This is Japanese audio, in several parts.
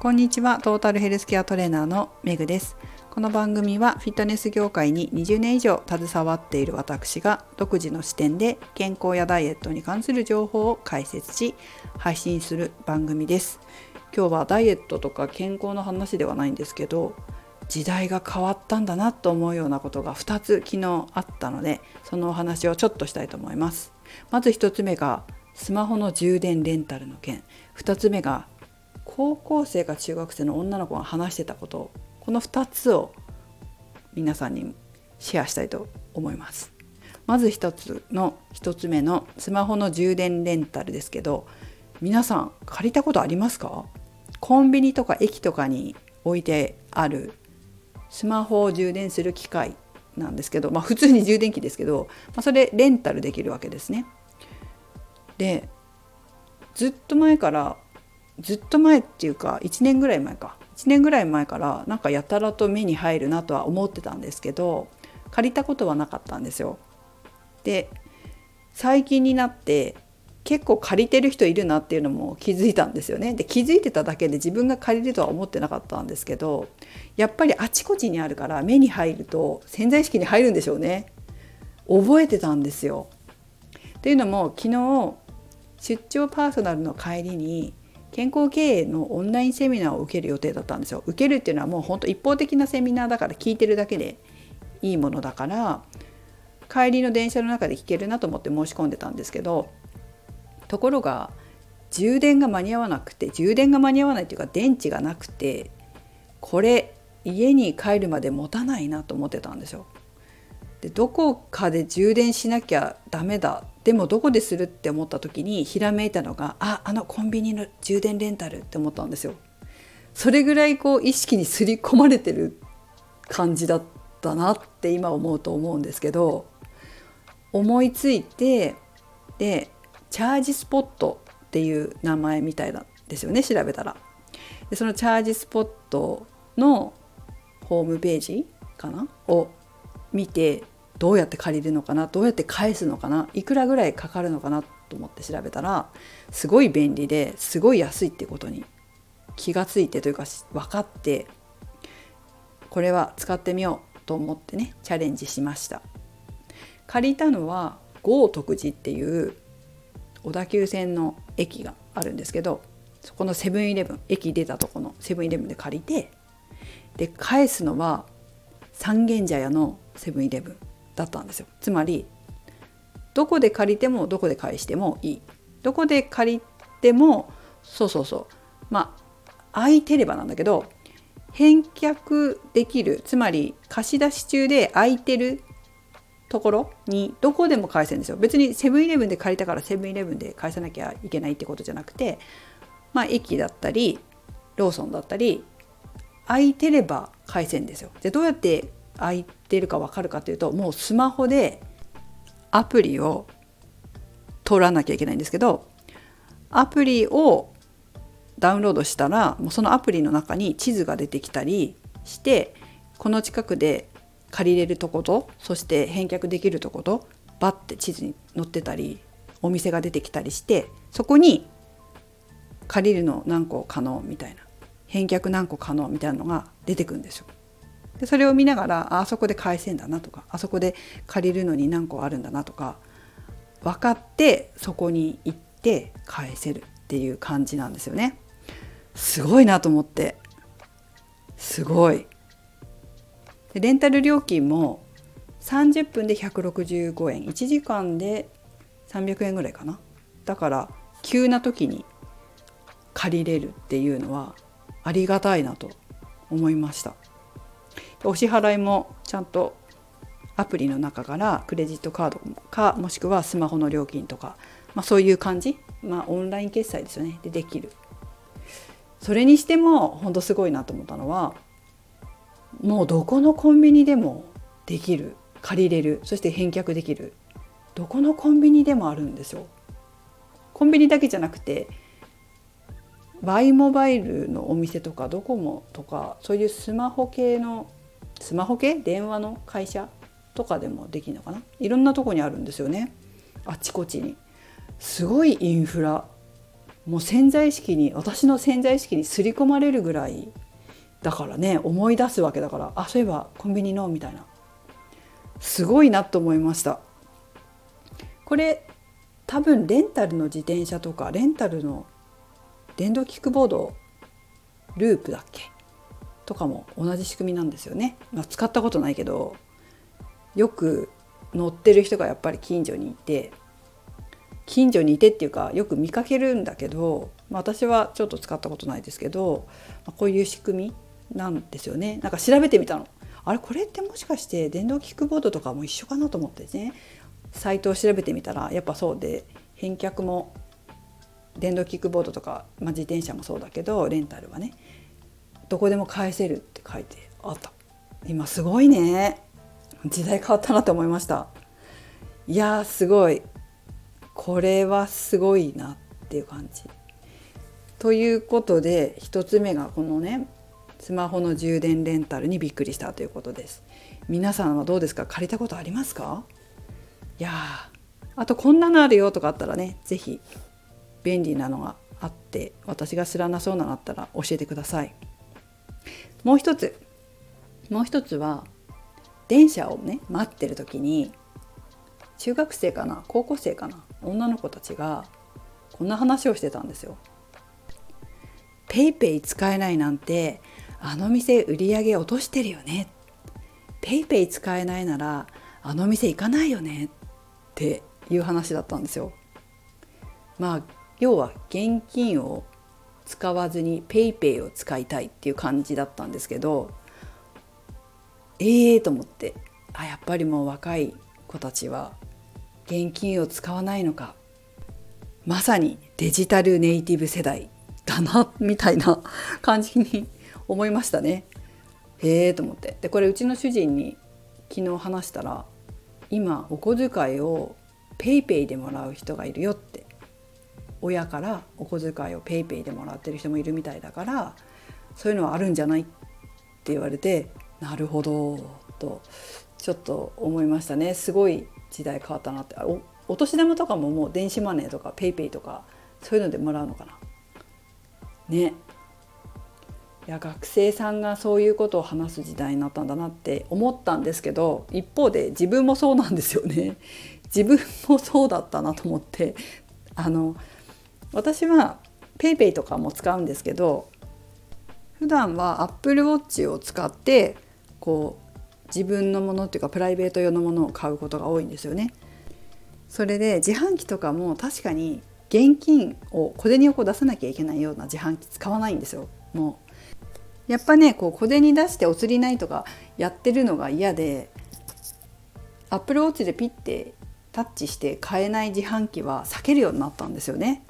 こんにちは。トータルヘルスケアトレーナーのメグです。この番組はフィットネス業界に20年以上携わっている私が独自の視点で健康やダイエットに関する情報を解説し配信する番組です。今日はダイエットとか健康の話ではないんですけど時代が変わったんだなと思うようなことが2つ昨日あったのでそのお話をちょっとしたいと思います。まず1つ目がスマホの充電レンタルの件。2つ目が高校生か中学生の女の子が話してたことこの2つを皆さんにシェアしたいと思いますまず1つの1つ目のスマホの充電レンタルですけど皆さん借りたことありますか？コンビニとか駅とかに置いてあるスマホを充電する機械なんですけど、まあ、普通に充電器ですけど、まあ、それレンタルできるわけですね。でずっと前からずっと前っていうか1年ぐらい前か1年ぐらい前からなんかやたらと目に入るなとは思ってたんですけど借りたことはなかったんですよ。で最近になって結構借りてる人いるなっていうのも気づいたんですよね。で気づいてただけで自分が借りるとは思ってなかったんですけどやっぱりあちこちにあるから目に入ると潜在意識に入るんでしょうね。覚えてたんですよ。というのも昨日出張パーソナルの帰りに健康経営のオンラインセミナーを受ける予定だったんですよ。受けるっていうのはもう本当一方的なセミナーだから聞いてるだけでいいものだから帰りの電車の中で聞けるなと思って申し込んでたんですけどところが充電が間に合わなくて充電が間に合わないっていうか電池がなくてこれ家に帰るまで持たないなと思ってたんですよ。でどこかで充電しなきゃダメだでもどこでするって思った時にひらめいたのがああのコンビニの充電レンタルって思ったんですよ。それぐらいこう意識にすり込まれてる感じだったなって今思うと思うんですけど思いついてでチャージスポットっていう名前みたいなんですよね調べたら。でそのチャージスポットのホームページかな？を見てどうやって借りるのかなどうやって返すのかないくらぐらいかかるのかなと思って調べたらすごい便利ですごい安いってことに気がついてというか分かってこれは使ってみようと思ってねチャレンジしました。借りたのは豪徳寺っていう小田急線の駅があるんですけどそこのセブンイレブン駅出たとこのセブンイレブンで借りてで返すのは三軒茶屋のセブンイレブン。だったんですよ。つまりどこで借りてもどこで返してもいい。どこで借りてもそうそうそう。まあ空いてればなんだけど返却できるつまり貸し出し中で空いてるところにどこでも返せるんですよ。別にセブンイレブンで借りたからセブンイレブンで返さなきゃいけないってことじゃなくてまあ駅だったりローソンだったり空いてれば返せんですよ。でどうやって空いてるか分かるかというともうスマホでアプリを取らなきゃいけないんですけどアプリをダウンロードしたらもうそのアプリの中に地図が出てきたりしてこの近くで借りれるとことそして返却できるとことバッて地図に載ってたりお店が出てきたりしてそこに借りるの何個可能みたいな返却何個可能みたいなのが出てくるんですよ。でそれを見ながらあそこで返せんだなとかあそこで借りるのに何個あるんだなとか分かってそこに行って返せるっていう感じなんですよね。すごいなと思ってすごい。でレンタル料金も30分で165円1時間で300円ぐらいかなだから急な時に借りれるっていうのはありがたいなと思いましたお支払いもちゃんとアプリの中からクレジットカードかもしくはスマホの料金とか、まあ、そういう感じ、まあ、オンライン決済ですよね。でできる。それにしても本当すごいなと思ったのはもうどこのコンビニでもできる。借りれる。そして返却できる。どこのコンビニでもあるんですよ。コンビニだけじゃなくてバイモバイルのお店とかドコモとかそういうスマホ系のスマホ系？電話の会社とかでもできるのかな？いろんなとこにあるんですよね。あちこちに。すごいインフラ。もう潜在意識に私の潜在意識に刷り込まれるぐらいだからね。思い出すわけだから。あそういえばコンビニのみたいな。すごいなと思いました。これ多分レンタルの自転車とかレンタルの電動キックボードループだっけ？とかも同じ仕組みなんですよね、まあ、使ったことないけどよく乗ってる人がやっぱり近所にいて近所にいてっていうかよく見かけるんだけど、まあ、私はちょっと使ったことないですけど、まあ、こういう仕組みなんですよね。なんか調べてみたの。あれ？これってもしかして電動キックボードとかも一緒かなと思ってですね。サイトを調べてみたらやっぱそうで返却も電動キックボードとか、まあ、自転車もそうだけどレンタルはね。どこでも返せるって書いてあった。今すごいね。時代変わったなと思いました。いやすごい。これはすごいなっていう感じ。ということで1つ目がこのねスマホの充電レンタルにびっくりしたということです。皆さんはどうですか？借りたことありますか？いやあとこんなのあるよとかあったらね是非便利なのがあって私が知らなそうなのあったら教えてください。もう一つもう一つは電車をね待ってる時に中学生かな高校生かな女の子たちがこんな話をしてたんですよ。ペイペイ使えないなんてあの店売り上げ落としてるよね。ペイペイ使えないならあの店行かないよねっていう話だったんですよ。まあ要は現金を使わずに PayPay を使いたいっていう感じだったんですけどええー、と思ってあやっぱりもう若い子たちは現金を使わないのかまさにデジタルネイティブ世代だなみたいな感じに思いましたね。へえと思ってでこれうちの主人に昨日話したら今お小遣いを PayPay でもらう人がいるよって親からお小遣いを PayPay でもらってる人もいるみたいだからそういうのはあるんじゃないって言われてなるほどとちょっと思いましたね。すごい時代変わったなって。おお年玉とかももう電子マネーとか PayPay とかそういうのでもらうのかな。ね。いや学生さんがそういうことを話す時代になったんだなって思ったんですけど一方で自分もそうなんですよね。自分もそうだったなと思ってあの私は PayPay とかも使うんですけど普段は Apple Watch を使ってこう自分のものっていうかプライベート用のものを買うことが多いんですよね。それで自販機とかも確かに現金を小銭をこう出さなきゃいけないような自販機使わないんですよ。もうやっぱねこう小銭出してお釣りないとかやってるのが嫌でアップルウォッチでピッてタッチして買えない自販機は避けるようになったんですよね。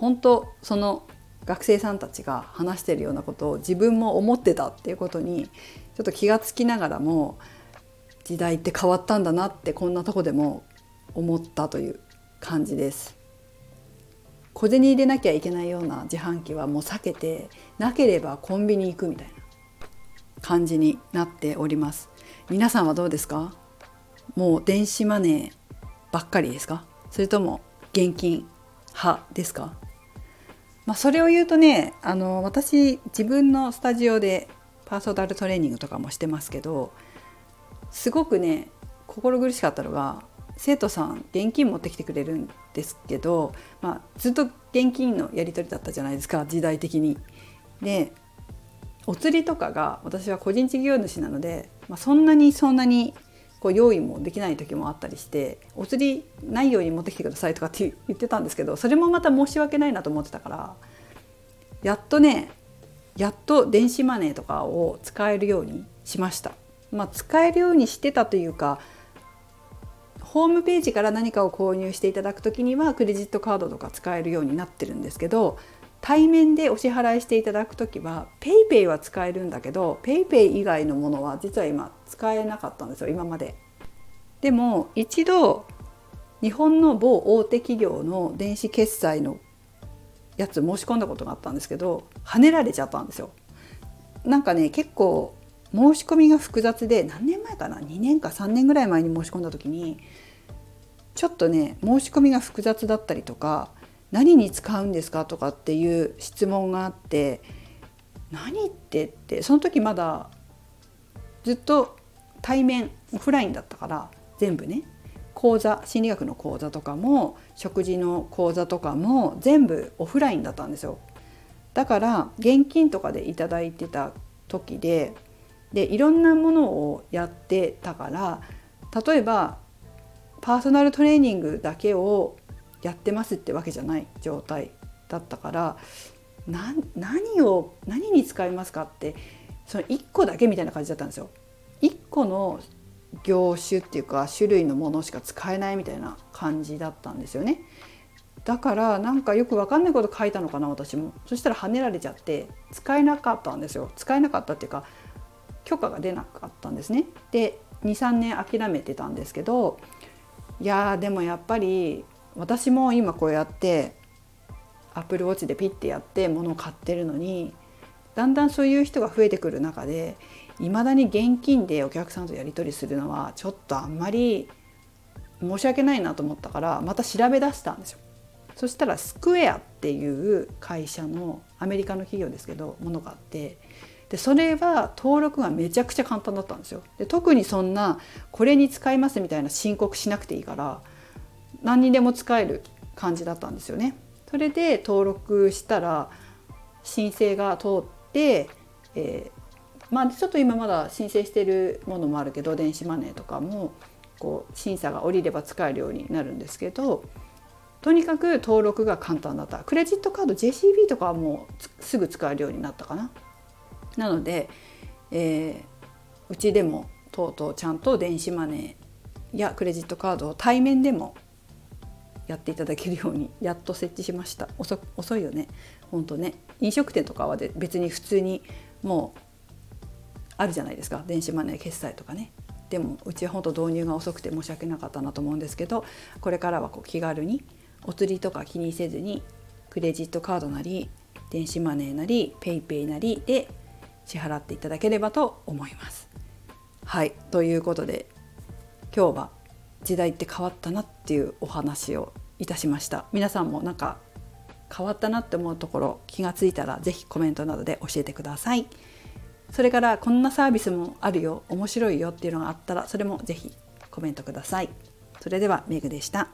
本当その学生さんたちが話してるようなことを自分も思ってたっていうことにちょっと気がつきながらも時代って変わったんだなってこんなとこでも思ったという感じです。小銭入れなきゃいけないような自販機はもう避けてなければコンビニ行くみたいな感じになっております。皆さんはどうですか？もう電子マネーばっかりですか？それとも現金派ですか？まあ、それを言うとねあの私自分のスタジオでパーソナルトレーニングとかもしてますけどすごくね心苦しかったのが生徒さん現金持ってきてくれるんですけど、まあ、ずっと現金のやり取りだったじゃないですか時代的に。でお釣りとかが私は個人事業主なので、まあ、そんなにそんなにこう用意もできない時もあったりしてお釣りないように持ってきてくださいとかって言ってたんですけどそれもまた申し訳ないなと思ってたからやっとねやっと電子マネーとかを使えるようにしました。まあ、使えるようにしてたというかホームページから何かを購入していただく時にはクレジットカードとか使えるようになってるんですけど対面でお支払いしていただく時は PayPay は使えるんだけど PayPay 以外のものは実は今使えなかったんですよ今まで。でも一度日本の某大手企業の電子決済のやつ申し込んだことがあったんですけど跳ねられちゃったんですよ。なんかね結構申し込みが複雑で何年前かな？2年か3年ぐらい前に申し込んだ時にちょっとね申し込みが複雑だったりとか何に使うんですか？とかっていう質問があって何って？ってその時まだずっと対面オフラインだったから全部ね。講座心理学の講座とかも食事の講座とかも全部オフラインだったんですよ。だから現金とかで頂いてた時ででいろんなものをやってたから例えばパーソナルトレーニングだけをやってますってわけじゃない状態だったから何を何に使いますかってその1個だけみたいな感じだったんですよ。1個の業種っていうか種類のものしか使えないみたいな感じだったんですよね。だからなんかよく分かんないこと書いたのかな私もそしたら跳ねられちゃって使えなかったんですよ使えなかったっていうか許可が出なかったんですねで23年諦めてたんですけどいやでもやっぱり私も今こうやってアップルウォッチでピッてやって物を買ってるのにだんだんそういう人が増えてくる中でいまだに現金でお客さんとやり取りするのはちょっとあんまり申し訳ないなと思ったからまた調べ出したんですよ。そしたらスクエアっていう会社のアメリカの企業ですけどものがあってでそれは登録がめちゃくちゃ簡単だったんですよ。で特にそんなこれに使いますみたいな申告しなくていいから何にでも使える感じだったんですよね。それで登録したら申請が通って、えー、まあちょっと今まだ申請してるものもあるけど電子マネーとかもこう審査が下りれば使えるようになるんですけどとにかく登録が簡単だったクレジットカード JCB とかはもうすぐ使えるようになったかな。なので、えー、うちでもとうとうちゃんと電子マネーやクレジットカードを対面でもやっていただけるようにやっと設置しました。遅いよね。本当ね。飲食店とかはで別に普通にもうあるじゃないですか。電子マネー決済とかね。でもうちは本当導入が遅くて申し訳なかったなと思うんですけどこれからはこう気軽にお釣りとか気にせずにクレジットカードなり電子マネーなり PayPay なりで支払っていただければと思います。はい。ということで今日は時代って変わったなっていうお話をいたしました。皆さんもなんか変わったなって思うところ気がついたら是非コメントなどで教えてください。それからこんなサービスもあるよ。面白いよっていうのがあったらそれも是非コメントください。それではメグでした。